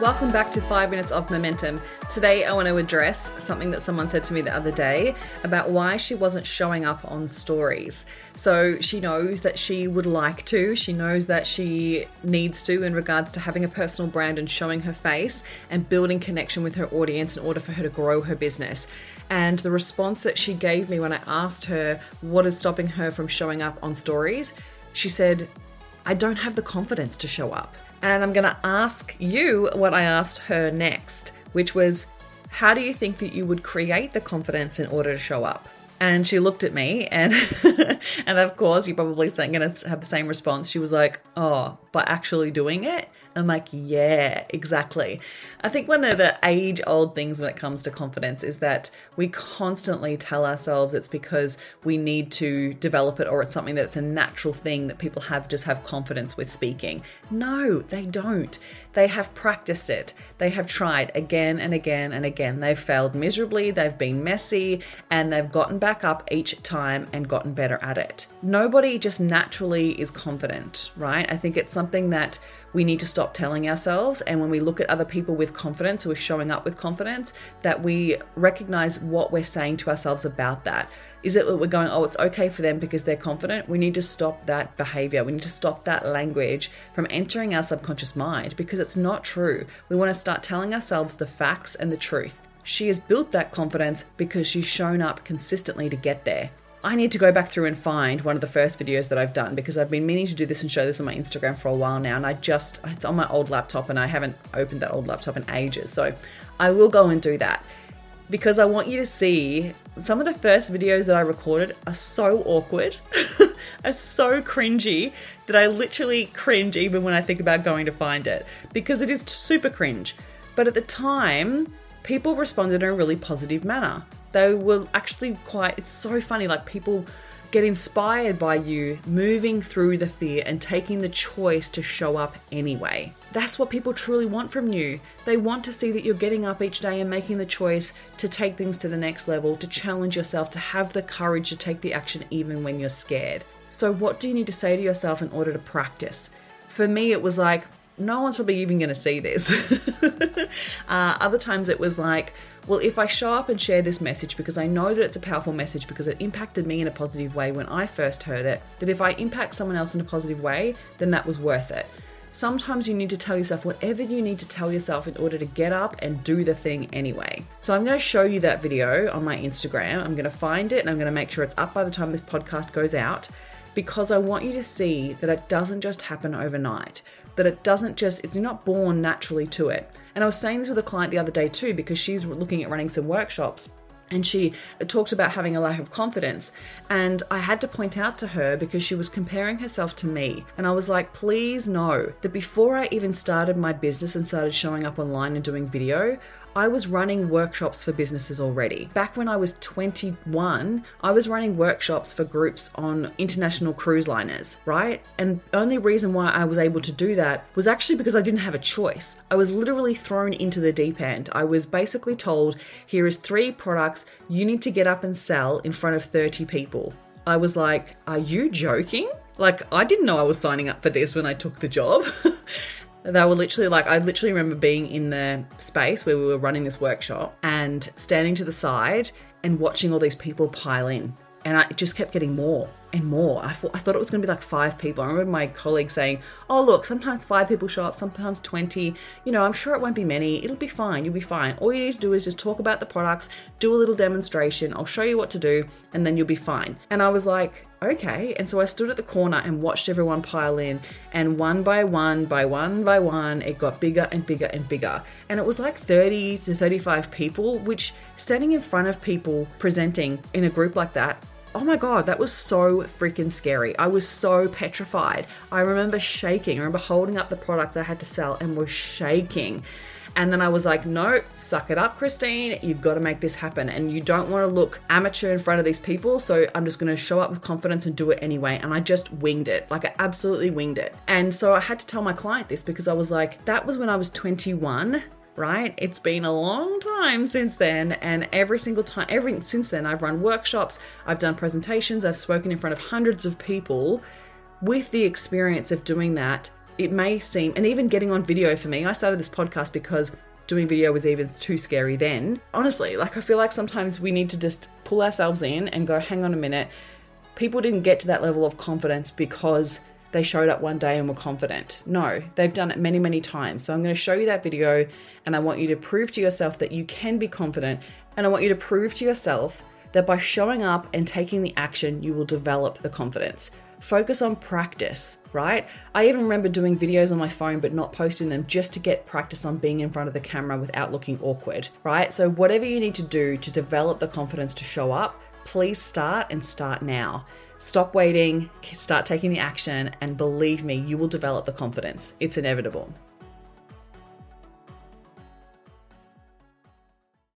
Welcome back to 5 Minutes of Momentum. Today, I want to address something that someone said to me the other day about why she wasn't showing up on stories. So, she knows that she would like to, she knows that she needs to in regards to having a personal brand and showing her face and building connection with her audience in order for her to grow her business. And the response that she gave me when I asked her what is stopping her from showing up on stories, she said, I don't have the confidence to show up. And I'm going to ask you what I asked her next, which was, How do you think that you would create the confidence in order to show up? And she looked at me, and and of course, you're probably going to have the same response. She was like, "Oh, by actually doing it." I'm like, yeah, exactly. I think one of the age old things when it comes to confidence is that we constantly tell ourselves it's because we need to develop it or it's something that's a natural thing that people have just have confidence with speaking. No, they don't. They have practiced it. They have tried again and again and again. They've failed miserably, they've been messy, and they've gotten back up each time and gotten better at it. Nobody just naturally is confident, right? I think it's something that we need to stop telling ourselves. And when we look at other people with confidence who are showing up with confidence, that we recognize what we're saying to ourselves about that. Is it that we're going, oh, it's okay for them because they're confident? We need to stop that behavior. We need to stop that language from entering our subconscious mind because it's not true. We want to start telling ourselves the facts and the truth. She has built that confidence because she's shown up consistently to get there. I need to go back through and find one of the first videos that I've done because I've been meaning to do this and show this on my Instagram for a while now. And I just, it's on my old laptop and I haven't opened that old laptop in ages. So I will go and do that because I want you to see some of the first videos that I recorded are so awkward, are so cringy that I literally cringe even when I think about going to find it because it is super cringe. But at the time, people responded in a really positive manner they were actually quite, it's so funny. Like people get inspired by you moving through the fear and taking the choice to show up anyway. That's what people truly want from you. They want to see that you're getting up each day and making the choice to take things to the next level, to challenge yourself, to have the courage to take the action even when you're scared. So, what do you need to say to yourself in order to practice? For me, it was like, no one's probably even going to see this. uh, other times it was like, well, if I show up and share this message because I know that it's a powerful message because it impacted me in a positive way when I first heard it, that if I impact someone else in a positive way, then that was worth it. Sometimes you need to tell yourself whatever you need to tell yourself in order to get up and do the thing anyway. So I'm going to show you that video on my Instagram. I'm going to find it and I'm going to make sure it's up by the time this podcast goes out because I want you to see that it doesn't just happen overnight that it doesn't just, it's not born naturally to it. And I was saying this with a client the other day too, because she's looking at running some workshops and she talked about having a lack of confidence. And I had to point out to her because she was comparing herself to me. And I was like, please know that before I even started my business and started showing up online and doing video, I was running workshops for businesses already. Back when I was 21, I was running workshops for groups on international cruise liners, right? And only reason why I was able to do that was actually because I didn't have a choice. I was literally thrown into the deep end. I was basically told, here is three products you need to get up and sell in front of 30 people. I was like, are you joking? Like, I didn't know I was signing up for this when I took the job. They were literally like, I literally remember being in the space where we were running this workshop and standing to the side and watching all these people pile in. And I just kept getting more and more. I thought I thought it was going to be like five people. I remember my colleague saying, "Oh, look, sometimes five people show up, sometimes 20. You know, I'm sure it won't be many. It'll be fine. You'll be fine. All you need to do is just talk about the products, do a little demonstration. I'll show you what to do, and then you'll be fine." And I was like, "Okay." And so I stood at the corner and watched everyone pile in, and one by one, by one by one, it got bigger and bigger and bigger. And it was like 30 to 35 people, which standing in front of people presenting in a group like that oh my god, that was so freaking scary. I was so petrified. I remember shaking. I remember holding up the product I had to sell and was shaking. And then I was like, no, suck it up, Christine. You've got to make this happen. And you don't want to look amateur in front of these people. So I'm just going to show up with confidence and do it anyway. And I just winged it. Like I absolutely winged it. And so I had to tell my client this because I was like, that was when I was 21 right? It's been a long time since then, and every single time, every since then, I've run workshops, I've done presentations, I've spoken in front of hundreds of people. With the experience of doing that, it may seem, and even getting on video for me, I started this podcast because doing video was even too scary then. Honestly, like I feel like sometimes we need to just pull ourselves in and go, hang on a minute. People didn't get to that level of confidence because they showed up one day and were confident. No, they've done it many, many times. So I'm going to show you that video and I want you to prove to yourself that you can be confident. And I want you to prove to yourself that by showing up and taking the action, you will develop the confidence. Focus on practice, right? I even remember doing videos on my phone but not posting them just to get practice on being in front of the camera without looking awkward, right? So, whatever you need to do to develop the confidence to show up, please start and start now. Stop waiting, start taking the action, and believe me, you will develop the confidence. It's inevitable.